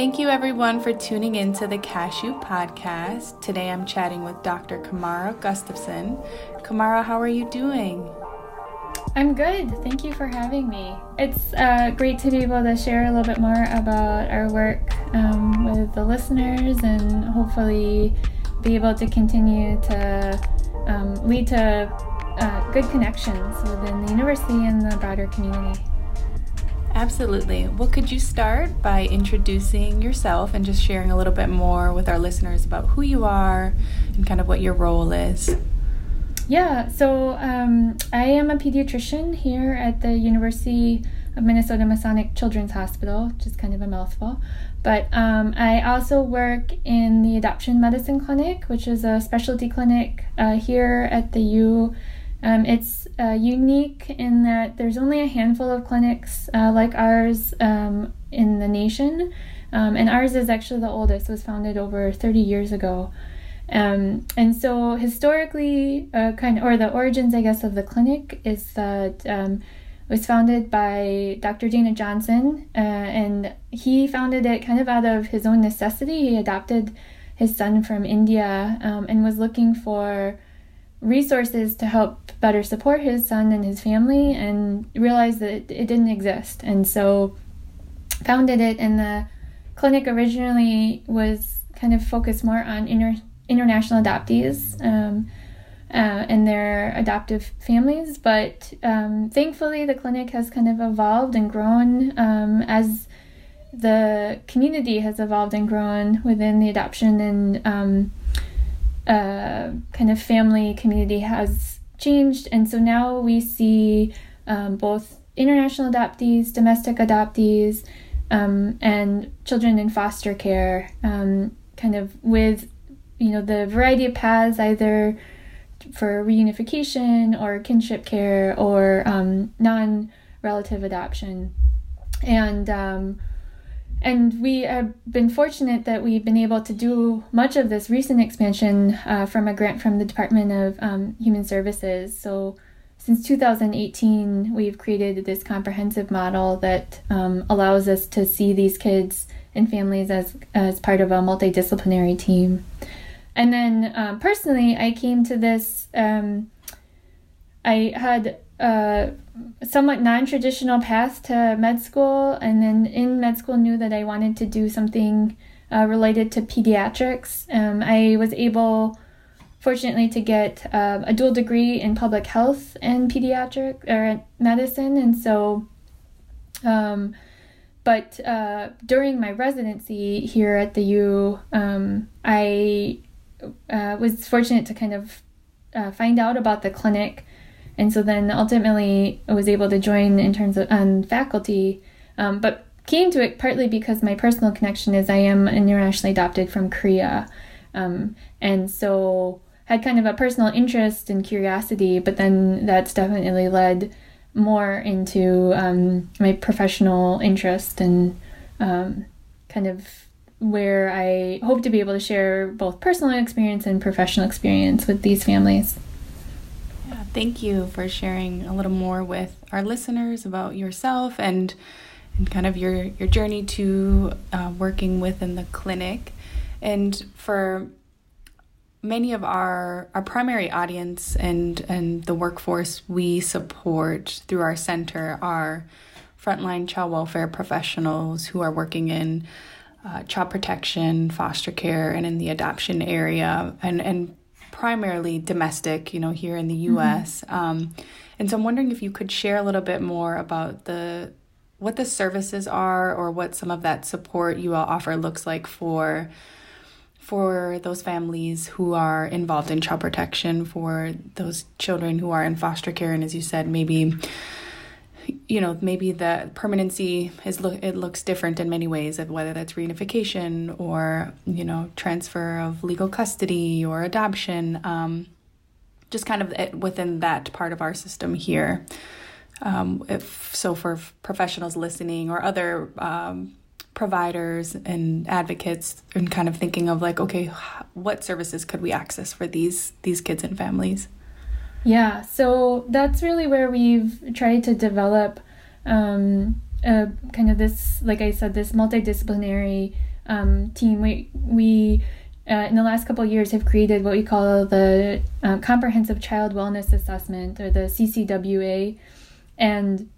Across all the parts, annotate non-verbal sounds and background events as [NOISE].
Thank you, everyone, for tuning in to the Cashew Podcast. Today I'm chatting with Dr. Kimara Gustafson. Kimara, how are you doing? I'm good. Thank you for having me. It's uh, great to be able to share a little bit more about our work um, with the listeners and hopefully be able to continue to um, lead to uh, good connections within the university and the broader community. Absolutely. Well, could you start by introducing yourself and just sharing a little bit more with our listeners about who you are and kind of what your role is? Yeah, so um, I am a pediatrician here at the University of Minnesota Masonic Children's Hospital, which is kind of a mouthful. But um, I also work in the Adoption Medicine Clinic, which is a specialty clinic uh, here at the U. Um, it's uh, unique in that there's only a handful of clinics uh, like ours um, in the nation, um, and ours is actually the oldest. It was founded over 30 years ago. Um, and so historically, uh, kind of, or the origins, I guess, of the clinic is that um, it was founded by Dr. Dana Johnson, uh, and he founded it kind of out of his own necessity. He adopted his son from India um, and was looking for resources to help better support his son and his family, and realized that it didn't exist, and so founded it. And the clinic originally was kind of focused more on inner international adoptees um, uh, and their adoptive families. But um, thankfully, the clinic has kind of evolved and grown um, as the community has evolved and grown within the adoption and um, uh, kind of family community has changed. And so now we see um, both international adoptees, domestic adoptees, um, and children in foster care, um, kind of with you know the variety of paths either for reunification or kinship care or um, non-relative adoption and um, and we have been fortunate that we've been able to do much of this recent expansion uh, from a grant from the Department of um, Human Services. So, since 2018, we've created this comprehensive model that um, allows us to see these kids and families as, as part of a multidisciplinary team. And then um, personally, I came to this. Um, I had a somewhat non-traditional path to med school, and then in med school knew that I wanted to do something uh, related to pediatrics. Um, I was able, fortunately, to get uh, a dual degree in public health and pediatric or medicine, and so. Um, but uh, during my residency here at the U, um, I uh, was fortunate to kind of uh, find out about the clinic, and so then ultimately I was able to join in terms of on faculty, um, but came to it partly because my personal connection is I am internationally adopted from Korea, um, and so had kind of a personal interest and curiosity, but then that's definitely led more into um, my professional interest and um, kind of where I hope to be able to share both personal experience and professional experience with these families. Thank you for sharing a little more with our listeners about yourself and and kind of your your journey to uh, working within the clinic, and for many of our our primary audience and and the workforce we support through our center are frontline child welfare professionals who are working in uh, child protection, foster care, and in the adoption area, and and primarily domestic. You know, here in the U.S. Mm-hmm. Um, and so I'm wondering if you could share a little bit more about the what the services are, or what some of that support you all offer looks like for for those families who are involved in child protection, for those children who are in foster care, and as you said, maybe you know maybe the permanency is look it looks different in many ways of whether that's reunification or you know transfer of legal custody or adoption um, just kind of within that part of our system here. Um, if so for professionals listening or other um, providers and advocates and kind of thinking of like okay what services could we access for these these kids and families yeah, so that's really where we've tried to develop um, uh, kind of this, like I said, this multidisciplinary um, team. We we uh, in the last couple years have created what we call the uh, Comprehensive Child Wellness Assessment or the CCWA, and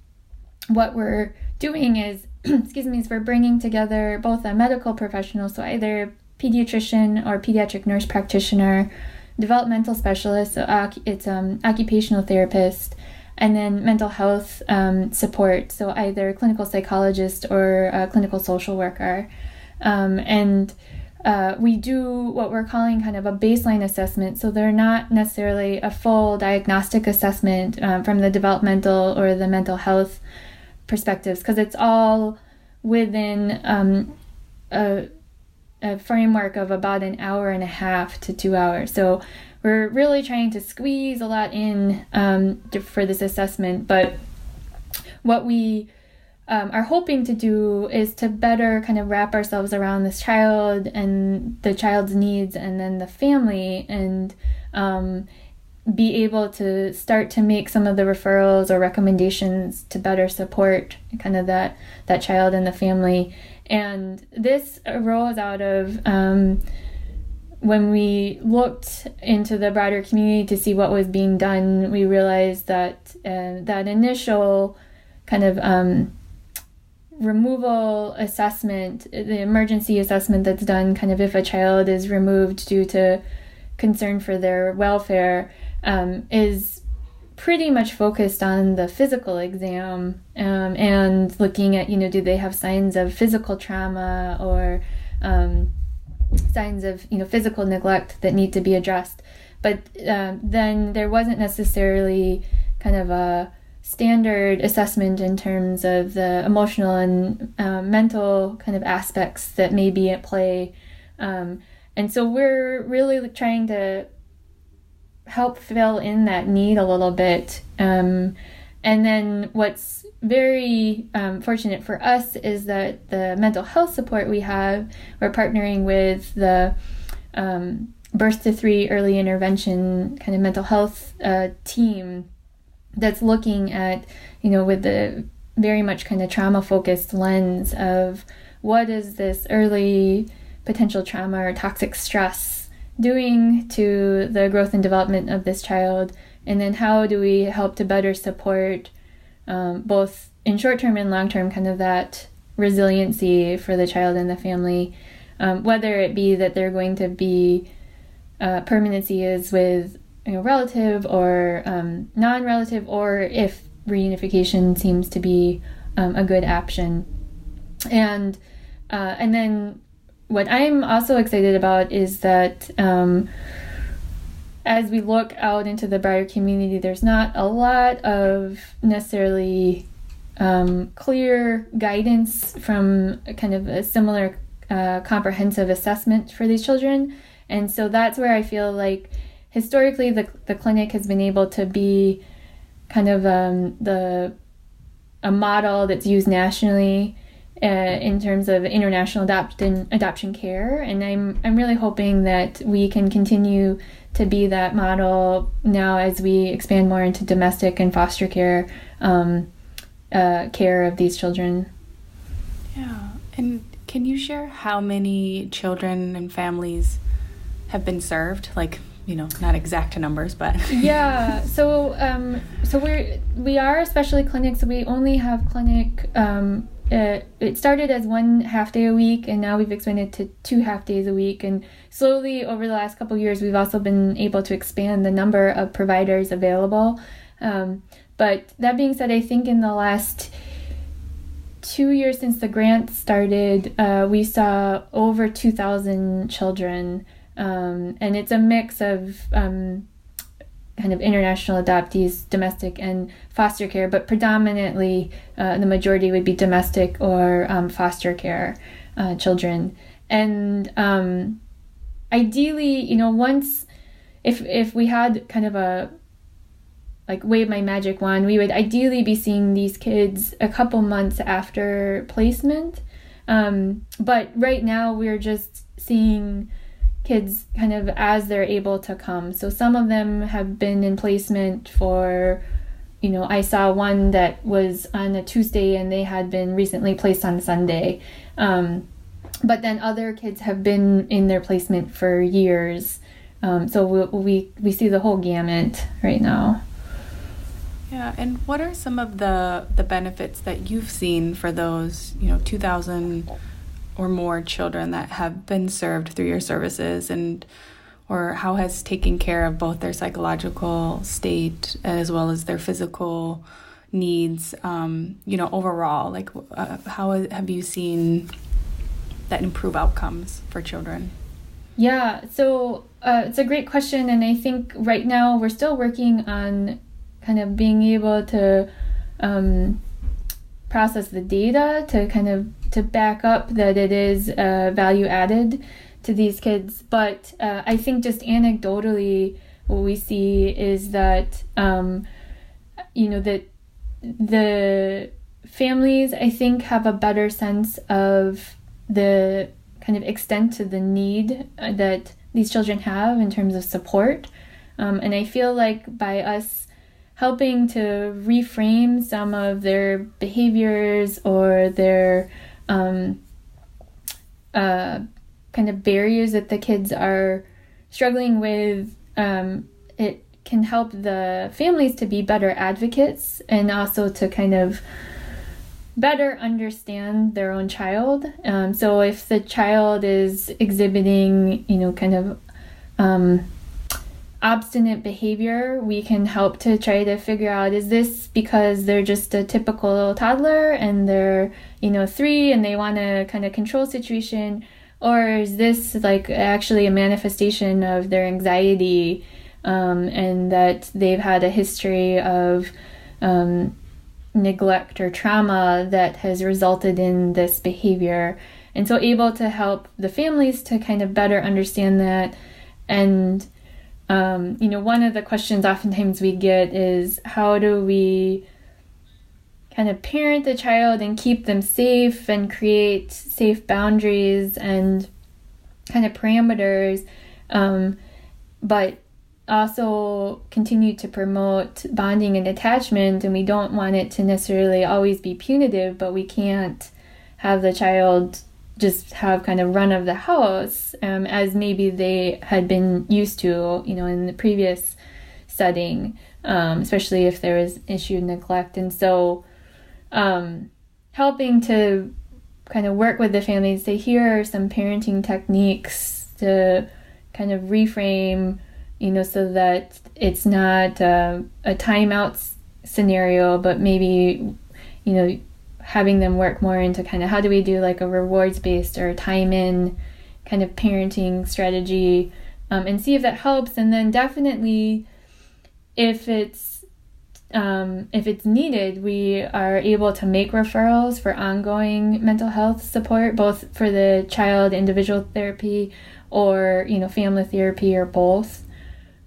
what we're doing is, [CLEARS THROAT] excuse me, is we're bringing together both a medical professional, so either pediatrician or pediatric nurse practitioner, developmental specialist, so it's um, occupational therapist, and then mental health um, support, so either clinical psychologist or clinical social worker. Um, and uh, we do what we're calling kind of a baseline assessment. So they're not necessarily a full diagnostic assessment um, from the developmental or the mental health perspectives, because it's all within um, a, a framework of about an hour and a half to two hours. So we're really trying to squeeze a lot in um, for this assessment, but what we um, are hoping to do is to better kind of wrap ourselves around this child and the child's needs and then the family and um, be able to start to make some of the referrals or recommendations to better support kind of that that child and the family and this arose out of um, when we looked into the broader community to see what was being done we realized that uh, that initial kind of um, removal assessment, the emergency assessment that's done kind of if a child is removed due to concern for their welfare, um, is pretty much focused on the physical exam um, and looking at, you know, do they have signs of physical trauma or um, signs of, you know, physical neglect that need to be addressed. But uh, then there wasn't necessarily kind of a standard assessment in terms of the emotional and uh, mental kind of aspects that may be at play. Um, and so we're really trying to help fill in that need a little bit. Um, and then what's very um, fortunate for us is that the mental health support we have, we're partnering with the um, birth to three early intervention kind of mental health uh, team that's looking at, you know, with the very much kind of trauma focused lens of what is this early potential trauma or toxic stress doing to the growth and development of this child, and then how do we help to better support um, both in short term and long term kind of that resiliency for the child and the family, um, whether it be that they're going to be uh, permanency is with you know, relative or um, non-relative, or if reunification seems to be um, a good option. And uh, and then what I'm also excited about is that um, as we look out into the broader community, there's not a lot of necessarily um, clear guidance from kind of a similar uh, comprehensive assessment for these children. And so that's where I feel like historically the, the clinic has been able to be kind of um, the a model that's used nationally uh, in terms of international adoption adoption care and I'm I'm really hoping that we can continue to be that model now as we expand more into domestic and foster care um, uh, care of these children. Yeah, and can you share how many children and families have been served? Like you know not exact numbers but [LAUGHS] yeah so um so we're we are especially clinics we only have clinic um uh, it started as one half day a week and now we've expanded to two half days a week. And slowly over the last couple years we've also been able to expand the number of providers available. Um, but that being said i think in the last two years since the grant started uh, we saw over 2000 children. Um, and it's a mix of um, kind of international adoptees, domestic and foster care, but predominantly uh, the majority would be domestic or um, foster care uh, children. And um, ideally, you know, once if if we had kind of a like wave my magic wand, we would ideally be seeing these kids a couple months after placement. Um, but right now, we're just seeing kids kind of as they're able to come. So some of them have been in placement for you know, I saw one that was on a Tuesday and they had been recently placed on Sunday. Um, but then other kids have been in their placement for years. Um, so we, we, we see the whole gamut right now. Yeah, and what are some of the the benefits that you've seen for those, you know, 2000 or more children that have been served through your services and or how has taking care of both their psychological state as well as their physical needs um, you know overall? Like uh, how have you seen that improve outcomes for children? Yeah so uh, it's a great question and i think right now we're still working on kind of being able to um, process the data to kind of to back up that it is uh, value added to these kids. But uh, I think just anecdotally, what we see is that um, you know that the families I think have a better sense of the kind of extent to the need uh, that these children have in terms of support. Um, and I feel like by us helping to reframe some of their behaviors or their um, uh, kind of barriers that the kids are struggling with, um, it can help the families to be better advocates and also to kind of better understand their own child. Um, so if the child is exhibiting, you know, kind of um, obstinate behavior, we can help to try to figure out is this because they're just a typical toddler and they're, you know, three and they want to kind of control situation, or is this like actually a manifestation of their anxiety um, and that they've had a history of um, neglect or trauma that has resulted in this behavior? And so, able to help the families to kind of better understand that and um, you know, one of the questions oftentimes we get is how do we kind of parent the child and keep them safe and create safe boundaries and kind of parameters, um, but also continue to promote bonding and attachment. And we don't want it to necessarily always be punitive, but we can't have the child just have kind of run of the house um, as maybe they had been used to, you know, in the previous setting, um, especially if there was issue neglect. And so, um, helping to kind of work with the families to are some parenting techniques to kind of reframe, you know, so that it's not uh, a timeout scenario, but maybe, you know, having them work more into kind of how do we do like a rewards based or time in kind of parenting strategy um, and see if that helps. And then definitely if it's um, if it's needed we are able to make referrals for ongoing mental health support both for the child individual therapy or you know family therapy or both.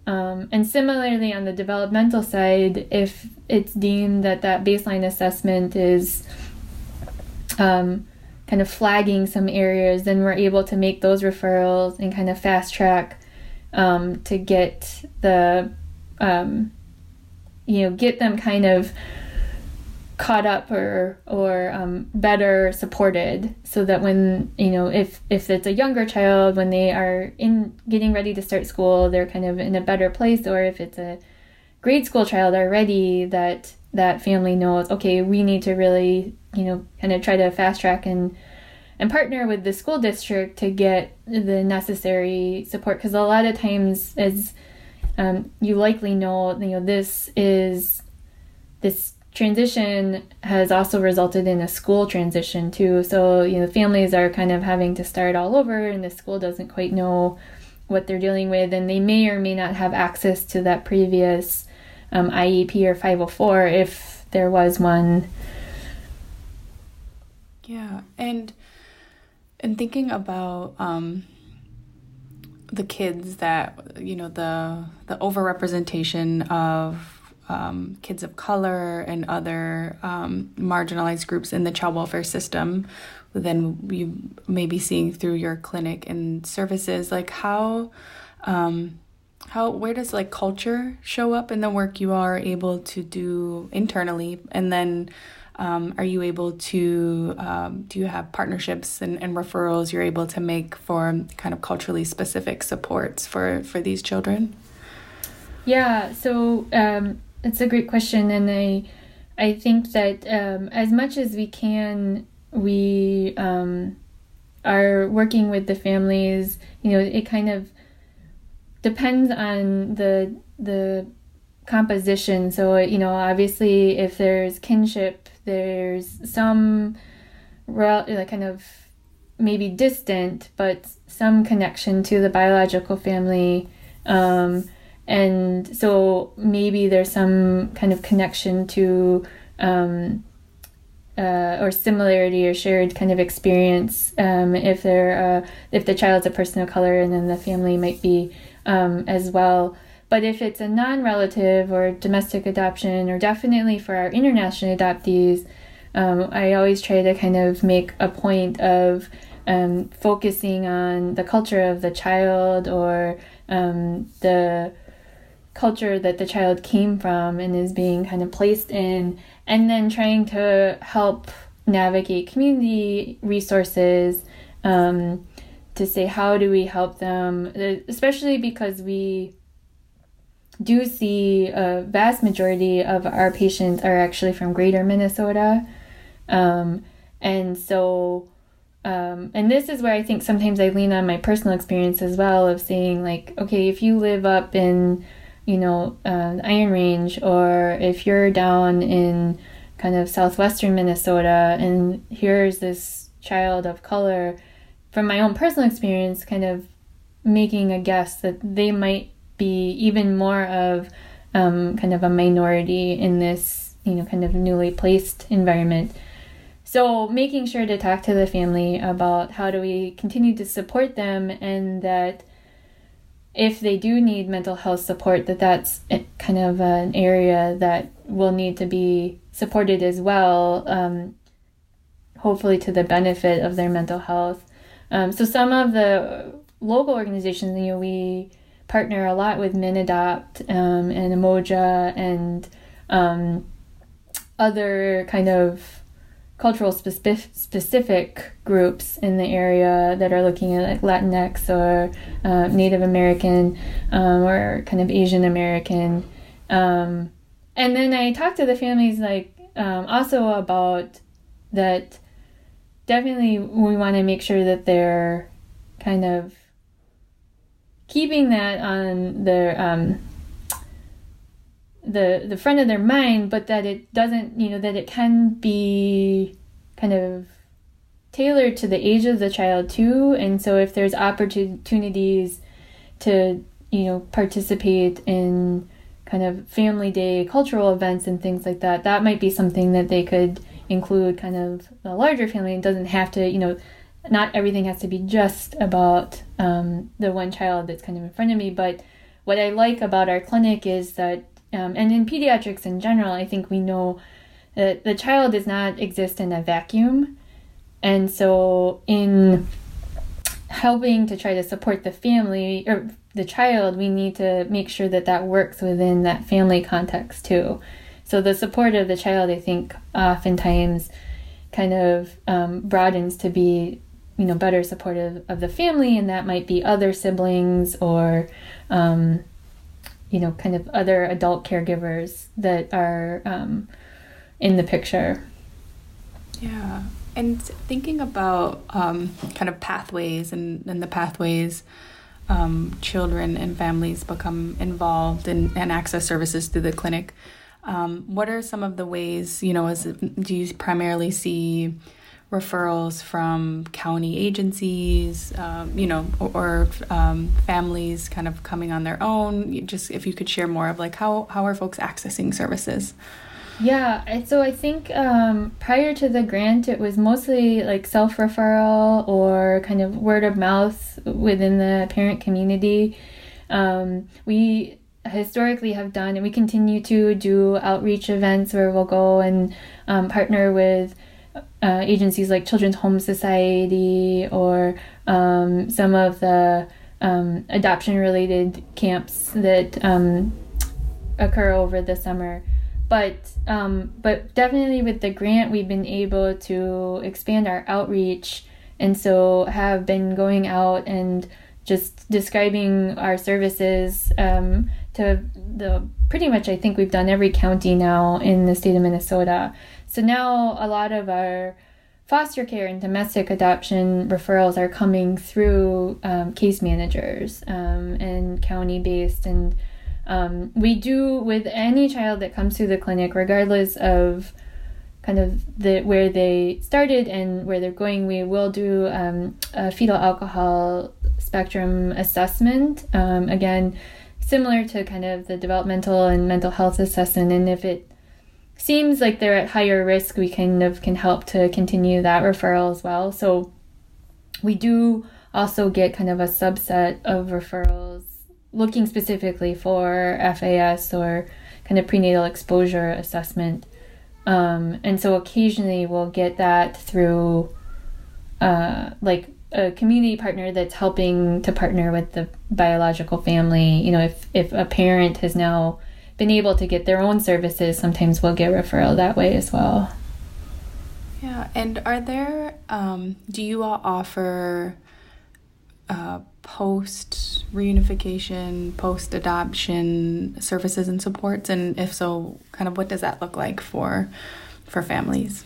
Um, and similarly on the developmental side if it's deemed that that baseline assessment is um, kind of flagging some areas, then we're able to make those referrals and kind of fast track um, to get the, um, you know, get them kind of caught up or or um, better supported so that when you know if if it's a younger child when they are in getting ready to start school they're kind of in a better place or if it's a grade school child already that that family knows okay we need to really you know, kind of try to fast track and and partner with the school district to get the necessary support. Because a lot of times as um, you likely know you know this is this transition has also resulted in a school transition too. So you know families are kind of having to start all over and the school doesn't quite know what they're dealing with and they may or may not have access to that previous um, iep or 504 if there was one. Yeah, and and thinking about um, the kids that you know the the overrepresentation of um, kids of color and other um, marginalized groups in the child welfare system, then you may be seeing through your clinic and services, like how um, how where does like culture show up in the work you are able to do internally? And then um, are you able to um, do you have partnerships and, and referrals you're able to make for kind of culturally specific supports for for these children? Yeah so um, it's a great question and i i think that um, as much as we can we um, are working with the families you know it kind of depends on the the composition. So you know obviously if there's kinship there's some like kind of maybe distant but some connection to the biological family um, and so maybe there's some kind of connection to um, uh, or similarity or shared kind of experience um, if they're uh, if the child's a person of color and then the family might be um, as well. But if it's a non relative or domestic adoption, or definitely for our international adoptees, um, I always try to kind of make a point of um, focusing on the culture of the child or um, the culture that the child came from and is being kind of placed in, and then trying to help navigate community resources um, to say how do we help them, especially because we do see a vast majority of our patients are actually from greater Minnesota. Um, and so, um, and this is where I think sometimes I lean on my personal experience as well of saying, like, okay, if you live up in, you know, uh, Iron Range, or if you're down in kind of southwestern Minnesota, and here's this child of color, from my own personal experience, kind of making a guess that they might be even more of um, kind of a minority in this, you know, kind of newly placed environment. So making sure to talk to the family about how do we continue to support them and that if they do need mental health support that that's kind of an area that will need to be supported as well um, hopefully to the benefit of their mental health um, so some of the local organizations you know we partner a lot with MinAdopt um, and Umoja and um, other kind of cultural specific, specific groups in the area that are looking at like Latinx or uh, Native American um, or kind of Asian American. Um, and then I talked to the families like um, also about that definitely we want to make sure that they're kind of keeping that on their um, the the front of their mind, but that it doesn't, you know, that it can be kind of tailored to the age of the child too. And so if there's opportunities to, you know, participate in kind of family day cultural events and things like that, that might be something that they could include kind of a larger family and doesn't have to, you know, not everything has to be just about um, the one child that's kind of in front of me. But what I like about our clinic is that, um, and in pediatrics in general, I think we know that the child does not exist in a vacuum. And so, in helping to try to support the family or the child, we need to make sure that that works within that family context too. So, the support of the child, I think, oftentimes kind of um, broadens to be you know better supportive of the family and that might be other siblings or um, you know kind of other adult caregivers that are um, in the picture. Yeah. And thinking about um, kind of pathways and, and the pathways um, children and families become involved in, and access services through the clinic um, what are some of the ways you know do you primarily see referrals from county agencies, um, you know, or, or um, families kind of coming on their own. Just if you could share more of like how how are folks accessing services? Yeah, so I think um, prior to the grant, it was mostly like self referral or kind of word of mouth within the parent community. Um, we historically have done and we continue to do outreach events where we'll go and um, partner with uh, agencies like Children's Home Society or um, some of the um, adoption related camps that um, occur over the summer. But um, but definitely with the grant, we've been able to expand our outreach, and so have been going out and just describing our services um, to the pretty much I think we've done every county now in the state of Minnesota. So now a lot of our foster care and domestic adoption referrals are coming through um, case managers um, and county based and um, we do with any child that comes to the clinic regardless of kind of the where they started and where they're going we will do um, a fetal alcohol spectrum assessment um, again similar to kind of the developmental and mental health assessment and if it seems like they're at higher risk, we kind of can help to continue that referral as well. So we do also get kind of a subset of referrals looking specifically for FAS or kind of prenatal exposure assessment. Um, and so occasionally we'll get that through uh, like a community partner that's helping to partner with the biological family. You know, if, if a parent has now been able to get their own services, sometimes we'll get referral that way as well. Yeah, and are there, um, do you all offer uh, post reunification, post adoption services and supports? And if so, kind of what does that look like for for families?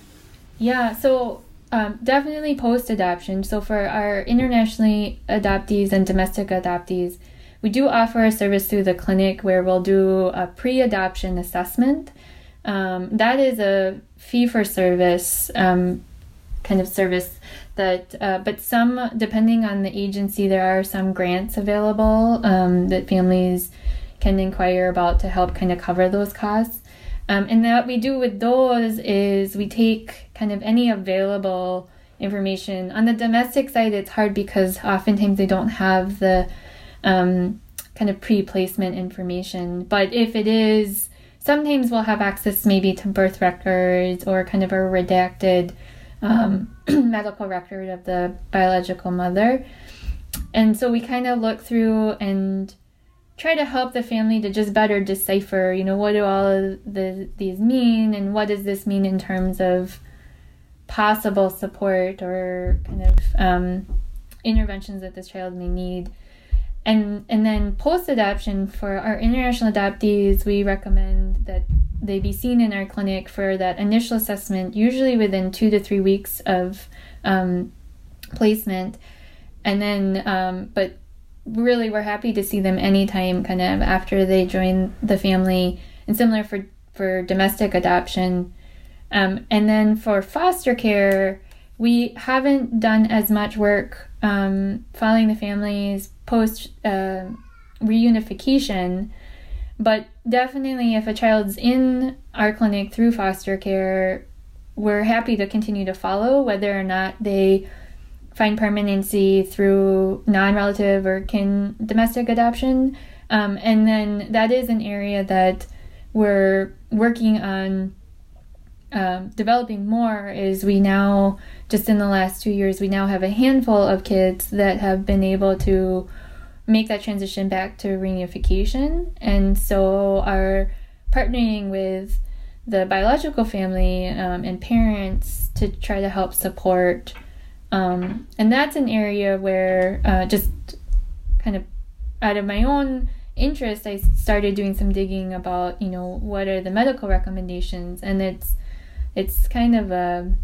Yeah, so um, definitely post adoption. So for our internationally adoptees and domestic adoptees, we do offer a service through the clinic where we'll do a pre adoption assessment. Um, that is a fee for service um, kind of service that, uh, but some, depending on the agency, there are some grants available um, that families can inquire about to help kind of cover those costs. Um, and what we do with those is we take kind of any available information. On the domestic side, it's hard because oftentimes they don't have the um, kind of pre placement information. But if it is, sometimes we'll have access maybe to birth records or kind of a redacted um, [CLEARS THROAT] medical record of the biological mother. And so we kind of look through and try to help the family to just better decipher, you know, what do all of the, these mean and what does this mean in terms of possible support or kind of um, interventions that this child may need. And and then post adoption for our international adoptees, we recommend that they be seen in our clinic for that initial assessment, usually within two to three weeks of um, placement, and then um, but really we're happy to see them anytime, kind of after they join the family, and similar for for domestic adoption, um, and then for foster care we haven't done as much work um, following the families post uh, reunification, but definitely if a child's in our clinic through foster care, we're happy to continue to follow whether or not they find permanency through non relative or kin domestic adoption. Um, and then that is an area that we're working on um, developing more is we now just in the last two years we now have a handful of kids that have been able to make that transition back to reunification. And so are partnering with the biological family um, and parents to try to help support um, and that's an area where uh, just kind of out of my own interest i started doing some digging about you know what are the medical recommendations? And it's it's kind of a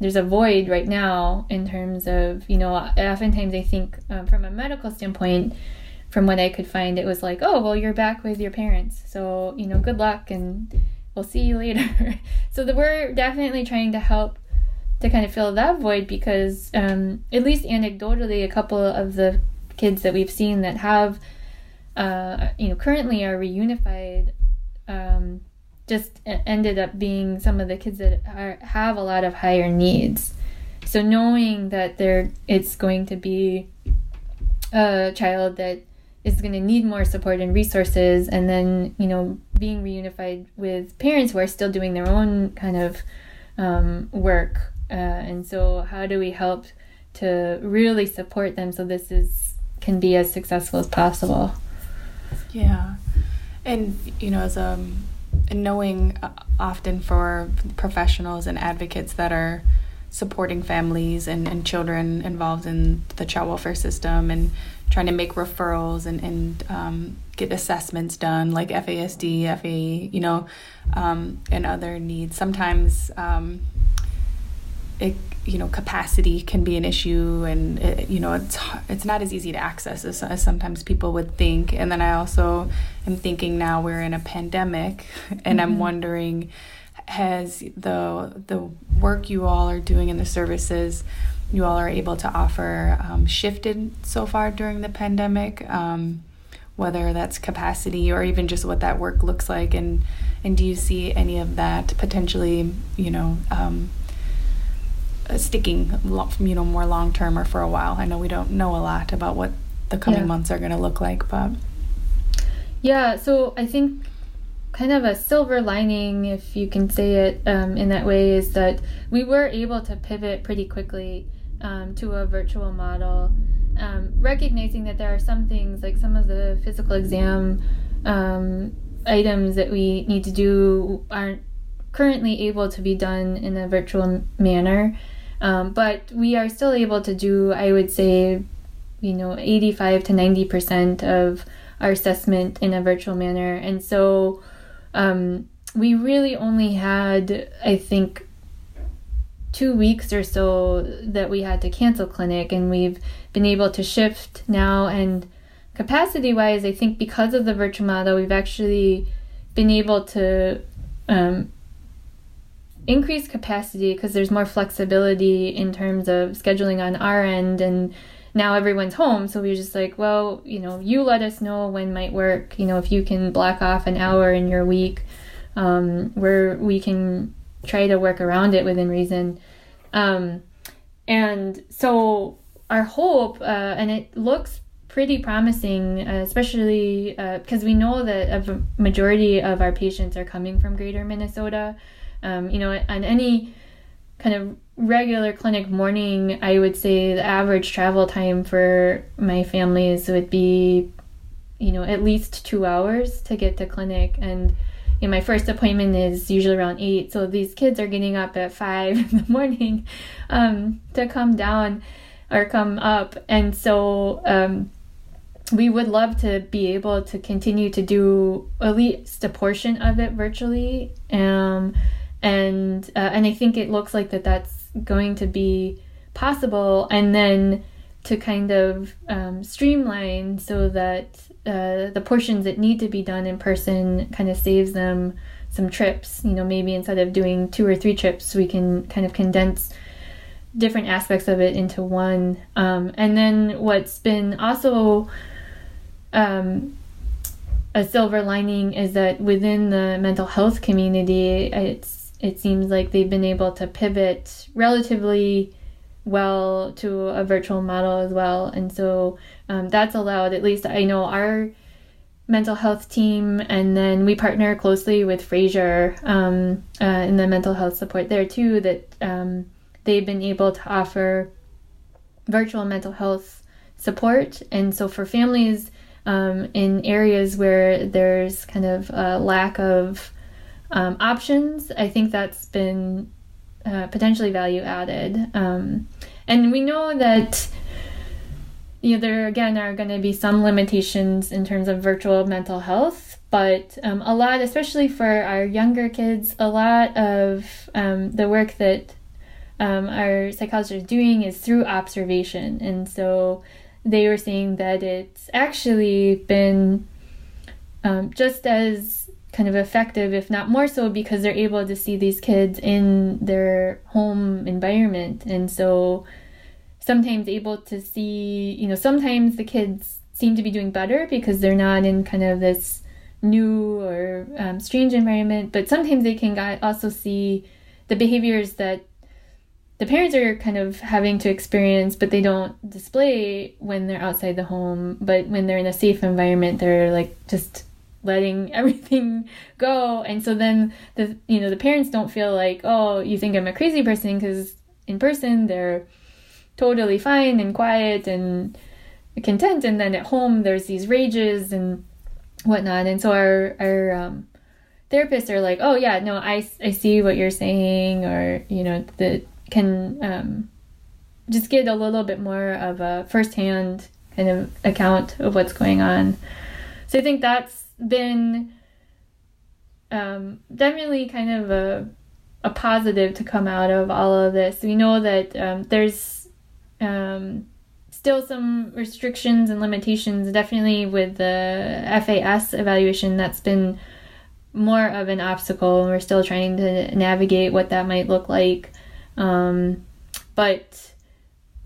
there's a void right now in terms of you know oftentimes i think um, from a medical standpoint from what i could find it was like oh well you're back with your parents. So you know good luck and we'll see you later. [LAUGHS] So the, we're definitely trying to help to kind of fill that void because um, at least anecdotally a couple of the kids that we've seen that have uh, you know currently are reunified um, just ended up being some of the kids that are, have a lot of higher needs. So knowing that there it's going to be a child that is going to need more support and resources and then you know being reunified with parents who are still doing their own kind of um, work uh, and so how do we help to really support them so this is can be as successful as possible. Yeah. And, you know, as a um, knowing uh, often for professionals and advocates that are supporting families and, and children involved in the child welfare system and trying to make referrals and, and um, get assessments done like FASD, FA, you know, um, and other needs. Sometimes um, it, you know, capacity can be an issue and, it, you know, it's, it's not as easy to access as, as sometimes people would think. And then I also am thinking now we're in a pandemic [LAUGHS] and mm-hmm. I'm wondering, has the the work you all are doing in the services you all are able to offer um, shifted so far during the pandemic um, whether that's capacity or even just what that work looks like and and do you see any of that potentially you know um, sticking you know more long term or for a while i know we don't know a lot about what the coming yeah. months are going to look like but yeah so i think kind of a silver lining, if you can say it um, in that way, is that we were able to pivot pretty quickly um, to a virtual model, um, recognizing that there are some things like some of the physical exam um, items that we need to do aren't currently able to be done in a virtual manner. Um, but we are still able to do, I would say, you know, 85 to 90% of our assessment in a virtual manner. And so um, we really only had, I think, two weeks or so that we had to cancel clinic, and we've been able to shift now. And capacity wise, I think because of the virtual model, we've actually been able to um, increase capacity because there's more flexibility in terms of scheduling on our end and now everyone's home. So we're just like well you know you let us know when might work. You know if you can block off an hour in your week um, where we can try to work around it within reason. Um, and so our hope uh, and it looks pretty promising uh, especially because uh, we know that a majority of our patients are coming from greater minnesota um, you know on any kind of regular clinic morning, I would say the average travel time for my families would be, you know, at least two hours to get to clinic. And you know, my first appointment is usually around eight, so these kids are getting up at five [LAUGHS] in the morning um, to come down or come up, and so. Um, we would love to be able to continue to do at least a portion of it virtually um, and uh, and I think it looks like that that's going to be possible, and then to kind of um, streamline so that uh, the portions that need to be done in person kind of saves them some trips. You know, maybe instead of doing two or three trips, we can kind of condense different aspects of it into one. Um, and then what's been also um, a silver lining is that within the mental health community, it's it seems like they've been able to pivot relatively well to a virtual model as well. And so um, that's allowed, at least I know our mental health team, and then we partner closely with Fraser um, uh, in the mental health support there too, that um, they've been able to offer virtual mental health support. And so for families um, in areas where there's kind of a lack of um, options, I think that's been uh, potentially value added. Um, and we know that you know, there again are going to be some limitations in terms of virtual mental health, but um, a lot, especially for our younger kids, a lot of um, the work that um, our psychologists are doing is through observation. And so they were saying that it's actually been um, just as kind of effective, if not more so, because they're able to see these kids in their home environment. And so sometimes able to see, you know, sometimes the kids seem to be doing better because they're not in kind of this new or um, strange environment, but sometimes they can also see the behaviors that the parents are kind of having to experience, but they don't display when they're outside the home. But when they're in a safe environment, they're like just letting [LAUGHS] everything go. And so then the you know the parents don't feel like oh you think i'm a crazy person because in person they're totally fine and quiet and content. And then at home there's these rages and whatnot. And so our our um, therapists are like oh yeah no i, I see what you're saying. Or you know that can um, just get a little bit more of a firsthand kind of account of what's going on. So i think that's been um, definitely kind of a, a positive to come out of all of this we know that um, there's um, still some restrictions and limitations, definitely with the FAS evaluation, that's been more of an obstacle, and we're still trying to navigate what that might look like. Um, but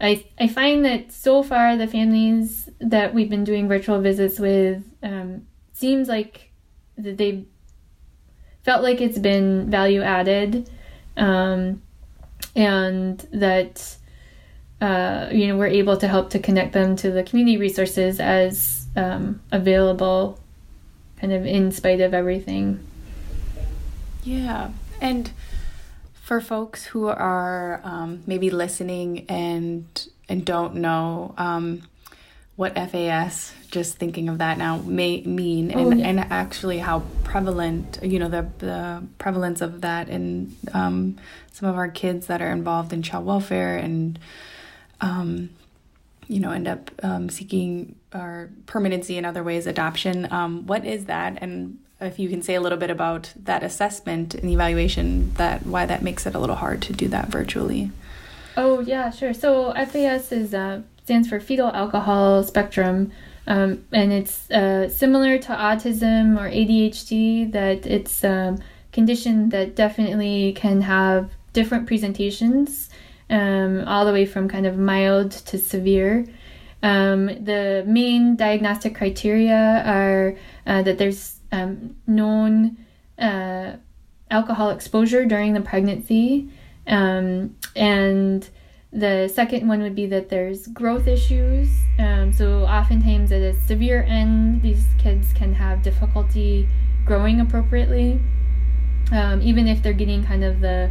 I, I find that so far the families that we've been doing virtual visits with um, seems like that they felt like it's been value added um, and that uh, you know, we're able to help to connect them to the community resources as um, available, kind of in spite of everything. Yeah, and for folks who are um, maybe listening and and don't know um, what FAS, just thinking of that now, may mean, and, oh, yeah. and actually how prevalent, you know, the the prevalence of that in um, some of our kids that are involved in child welfare and um, you know, end up um, seeking our permanency in other ways, adoption. Um, what is that? And if you can say a little bit about that assessment and evaluation, that why that makes it a little hard to do that virtually. Oh yeah, sure. So FAS is uh, stands for fetal alcohol spectrum, um, and it's uh, similar to autism or ADHD. That it's a um, condition that definitely can have different presentations um, all the way from kind of mild to severe. Um, the main diagnostic criteria are uh, that there's um, known uh, alcohol exposure during the pregnancy, um, and the second one would be that there's growth issues. Um, so, oftentimes at a severe end, these kids can have difficulty growing appropriately, um, even if they're getting kind of the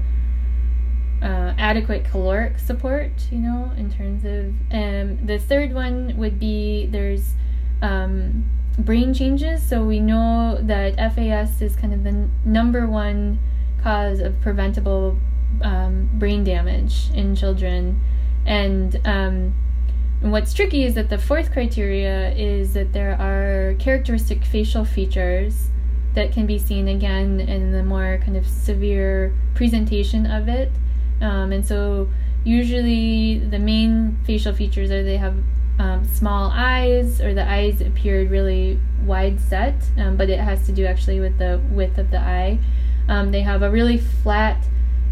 uh, adequate caloric support, you know, in terms of. Um, the third one would be there's um, brain changes. So we know that FAS is kind of the n- number one cause of preventable um, brain damage in children. And, um, what's tricky is that the fourth criteria is that there are characteristic facial features that can be seen again in the more kind of severe presentation of it. Um, and so usually the main facial features are they have um, small eyes or the eyes appeared really wide set, um, but it has to do actually with the width of the eye. Um, they have a really flat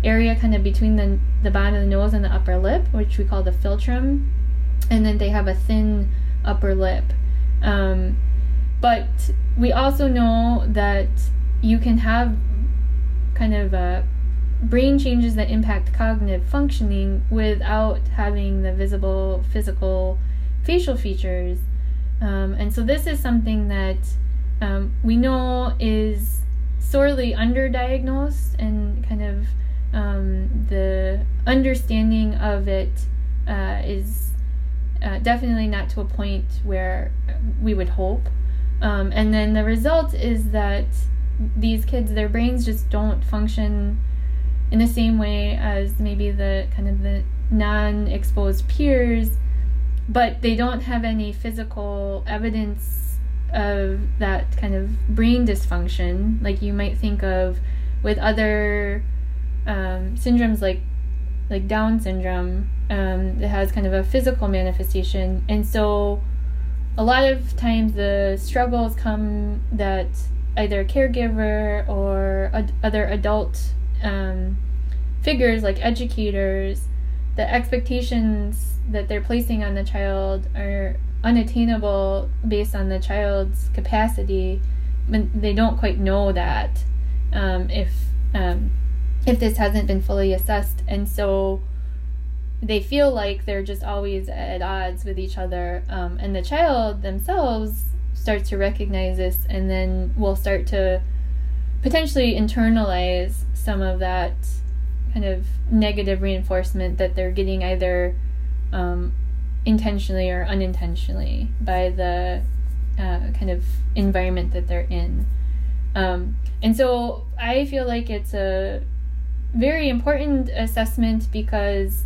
area kind of between the, the bottom of the nose and the upper lip, which we call the philtrum. And then they have a thin upper lip. Um, but we also know that you can have kind of a brain changes that impact cognitive functioning without having the visible physical facial features. Um, and so this is something that um, we know is sorely underdiagnosed and kind of um, the understanding of it uh, is uh, definitely not to a point where we would hope. Um, and then the result is that these kids, their brains just don't function in the same way as maybe the kind of the non-exposed peers but they don't have any physical evidence of that kind of brain dysfunction like you might think of with other um, syndromes like like down syndrome um, that has kind of a physical manifestation and so a lot of times the struggles come that either caregiver or other adult um, figures like educators, the expectations that they're placing on the child are unattainable based on the child's capacity. but They don't quite know that um, if um, if this hasn't been fully assessed, and so they feel like they're just always at odds with each other. Um, and the child themselves starts to recognize this, and then will start to potentially internalize some of that kind of negative reinforcement that they're getting either um, intentionally or unintentionally by the uh, kind of environment that they're in. Um, and so I feel like it's a very important assessment because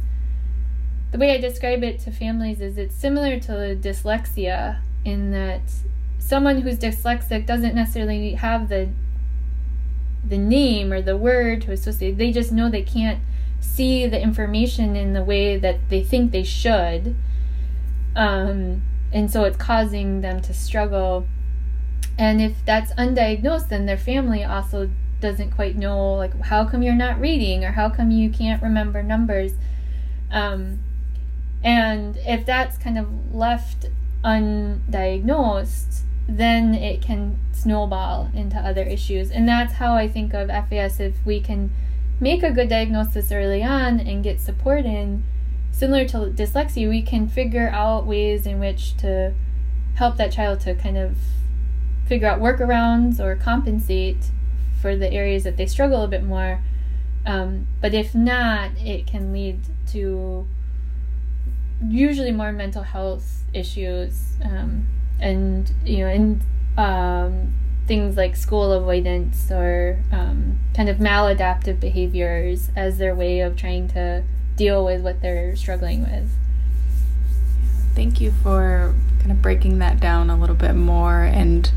the way I describe it to families is it's similar to dyslexia in that someone who's dyslexic doesn't necessarily have the the name or the word to associate. They just know they can't see the information in the way that they think they should. Um, and so it's causing them to struggle. And if that's undiagnosed, then their family also doesn't quite know, like, how come you're not reading or how come you can't remember numbers. Um, and if that's kind of left undiagnosed, then it can snowball into other issues. And that's how I think of FAS if we can make a good diagnosis early on and get support in, similar to dyslexia, we can figure out ways in which to help that child to kind of figure out workarounds or compensate for the areas that they struggle a bit more. Um, but if not, it can lead to usually more mental health issues um, and you know and um, things like school avoidance or um, kind of maladaptive behaviors as their way of trying to deal with what they're struggling with. Thank you for kind of breaking that down a little bit more and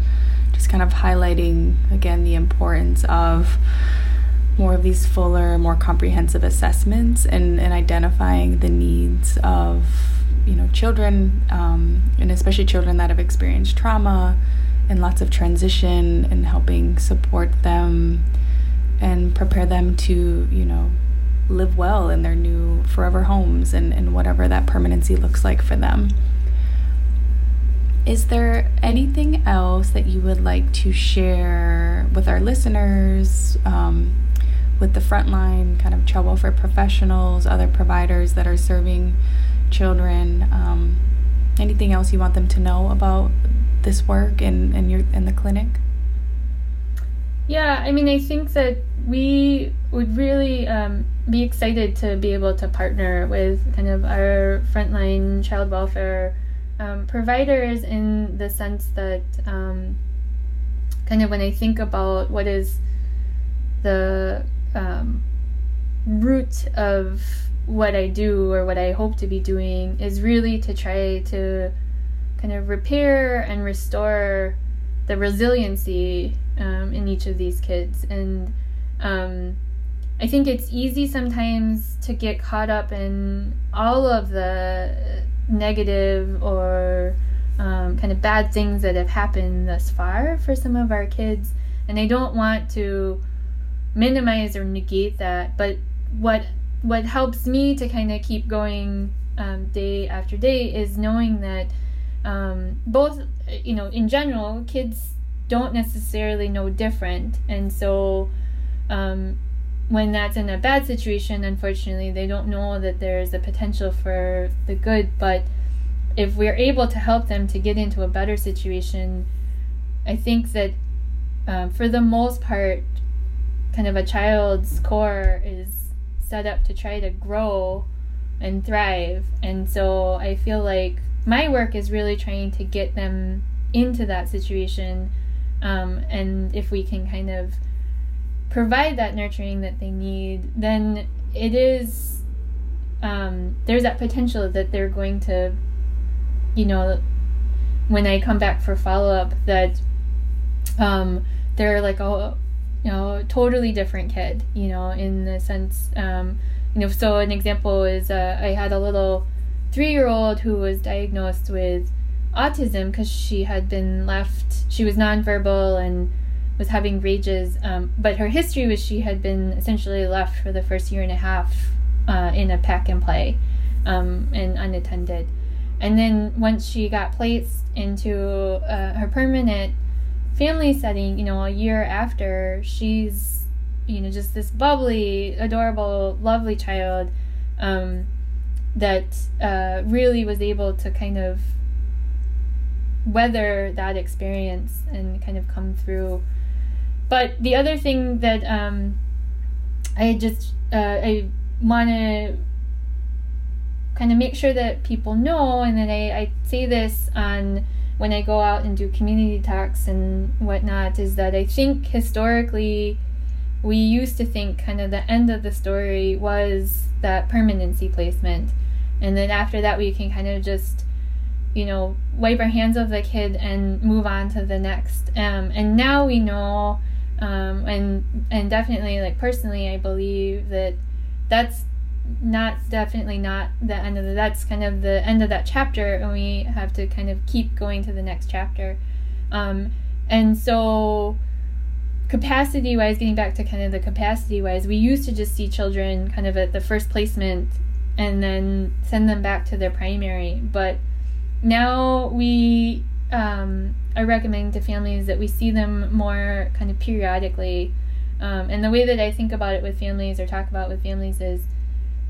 just kind of highlighting again the importance of more of these fuller, more comprehensive assessments and, and identifying the needs of you know children um, and especially children that have experienced trauma and lots of transition and helping support them and prepare them to you know live well in their new forever homes and, and whatever that permanency looks like for them is there anything else that you would like to share with our listeners um, with the frontline kind of child welfare professionals other providers that are serving children. Um, anything else you want them to know about this work and in your in the clinic? Yeah, I mean, I think that we would really um, be excited to be able to partner with kind of our frontline child welfare um, providers in the sense that um, kind of when I think about what is the um, root of what I do or what I hope to be doing is really to try to kind of repair and restore the resiliency um, in each of these kids. And um, I think it's easy sometimes to get caught up in all of the negative or um, kind of bad things that have happened thus far for some of our kids. And I don't want to minimize or negate that, but what what helps me to kind of keep going um, day after day is knowing that um, both you know in general kids don't necessarily know different and so um, when that's in a bad situation unfortunately they don't know that there's a potential for the good but if we're able to help them to get into a better situation i think that uh, for the most part kind of a child's core is set up to try to grow and thrive. And so I feel like my work is really trying to get them into that situation. Um, and if we can kind of provide that nurturing that they need, then it is, um, there's that potential that they're going to, you know, when I come back for follow up, that um, they're like, a, you know, totally different kid, you know, in the sense, um, you know, so an example is uh, I had a little three year old who was diagnosed with autism because she had been left, she was nonverbal and was having rages, um, but her history was she had been essentially left for the first year and a half uh, in a pack and play um, and unattended. And then once she got placed into uh, her permanent family setting, you know, a year after, she's, you know, just this bubbly, adorable, lovely child um, that uh, really was able to kind of weather that experience and kind of come through. But the other thing that um, I just uh, I want to kind of make sure that people know, and then I, I say this on when I go out and do community talks and whatnot, is that I think historically we used to think kind of the end of the story was that permanency placement. And then after that, we can kind of just, you know, wipe our hands of the kid and move on to the next. Um, and now we know, um, and and definitely, like personally, I believe that that's not definitely not the end of the that's kind of the end of that chapter and we have to kind of keep going to the next chapter. Um, and so capacity wise getting back to kind of the capacity wise we used to just see children kind of at the first placement and then send them back to their primary. But now we um, are recommend to families that we see them more kind of periodically um, and the way that i think about it with families or talk about with families is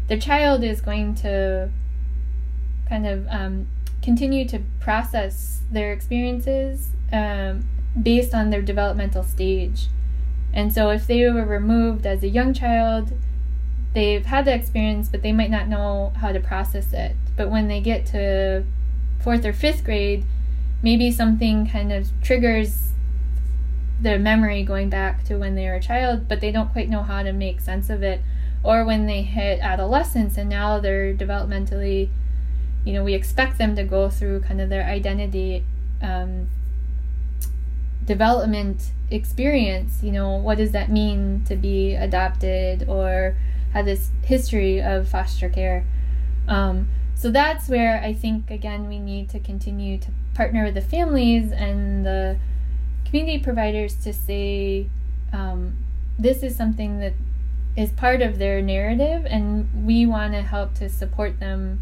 the child is going to kind of um, continue to process their experiences um, based on their developmental stage. And so, if they were removed as a young child, they've had the experience, but they might not know how to process it. But when they get to fourth or fifth grade, maybe something kind of triggers the memory going back to when they were a child, but they don't quite know how to make sense of it. Or when they hit adolescence and now they're developmentally you know we expect them to go through kind of their identity um, development experience you know what does that mean to be adopted or have this history of foster care? Um, so that's where i think again we need to continue to partner with the families and the community providers to say um, this is something that is part of their narrative, and we want to help to support them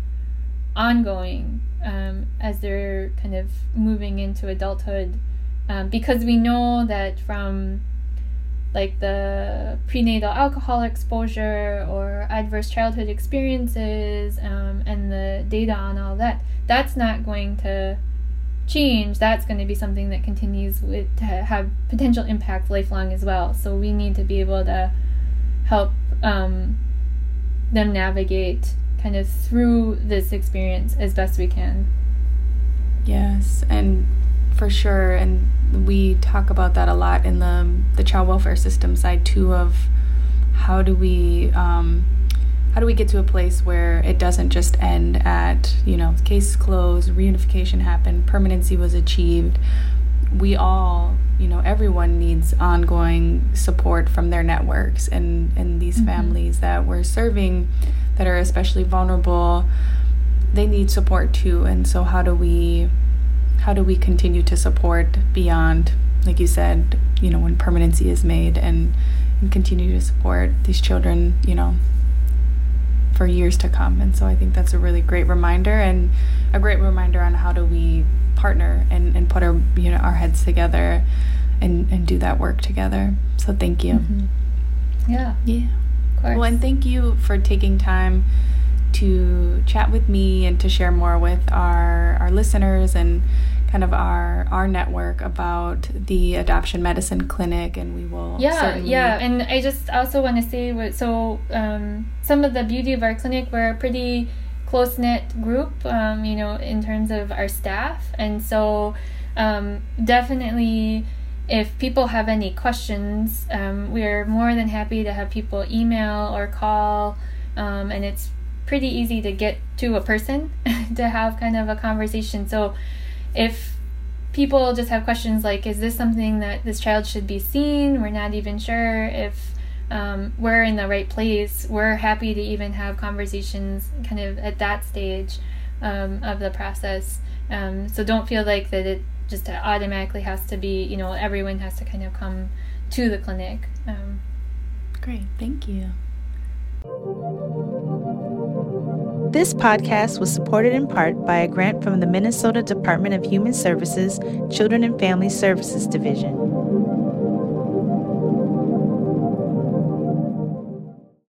ongoing um, as they're kind of moving into adulthood um, because we know that from like the prenatal alcohol exposure or adverse childhood experiences um, and the data on all that that's not going to change that's going to be something that continues with to have potential impact lifelong as well so we need to be able to help um, them navigate kind of through this experience as best we can. Yes, and for sure, and we talk about that a lot in the the child welfare system side too. Of how do we um, how do we get to a place where it doesn't just end at you know case closed, reunification happened, permanency was achieved. We all you know everyone needs ongoing support from their networks and and these mm-hmm. families that we're serving that are especially vulnerable they need support too and so how do we how do we continue to support beyond like you said you know when permanency is made and and continue to support these children you know for years to come and so i think that's a really great reminder and a great reminder on how do we partner and, and put our you know our heads together and and do that work together. So thank you. Mm-hmm. Yeah. Yeah. Well, and thank you for taking time to chat with me and to share more with our our listeners and kind of our our network about the adoption medicine clinic and we will yeah yeah and i just also want to say so um, some of the beauty of our clinic we're a pretty close knit group, um, you know, in terms of our staff. And so, um, definitely, if people have any questions, um, we're more than happy to have people email or call. Um, and it's pretty easy to get to a person [LAUGHS] to have kind of a conversation. So, if people just have questions like, is this something that this child should be seen? We're not even sure if um, we're in the right place. We're happy to even have conversations kind of at that stage um, of the process. Um, so don't feel like that it just automatically has to be, you know, everyone has to kind of come to the clinic. Um, Great, thank you. This podcast was supported in part by a grant from the Minnesota Department of Human Services Children and Family Services Division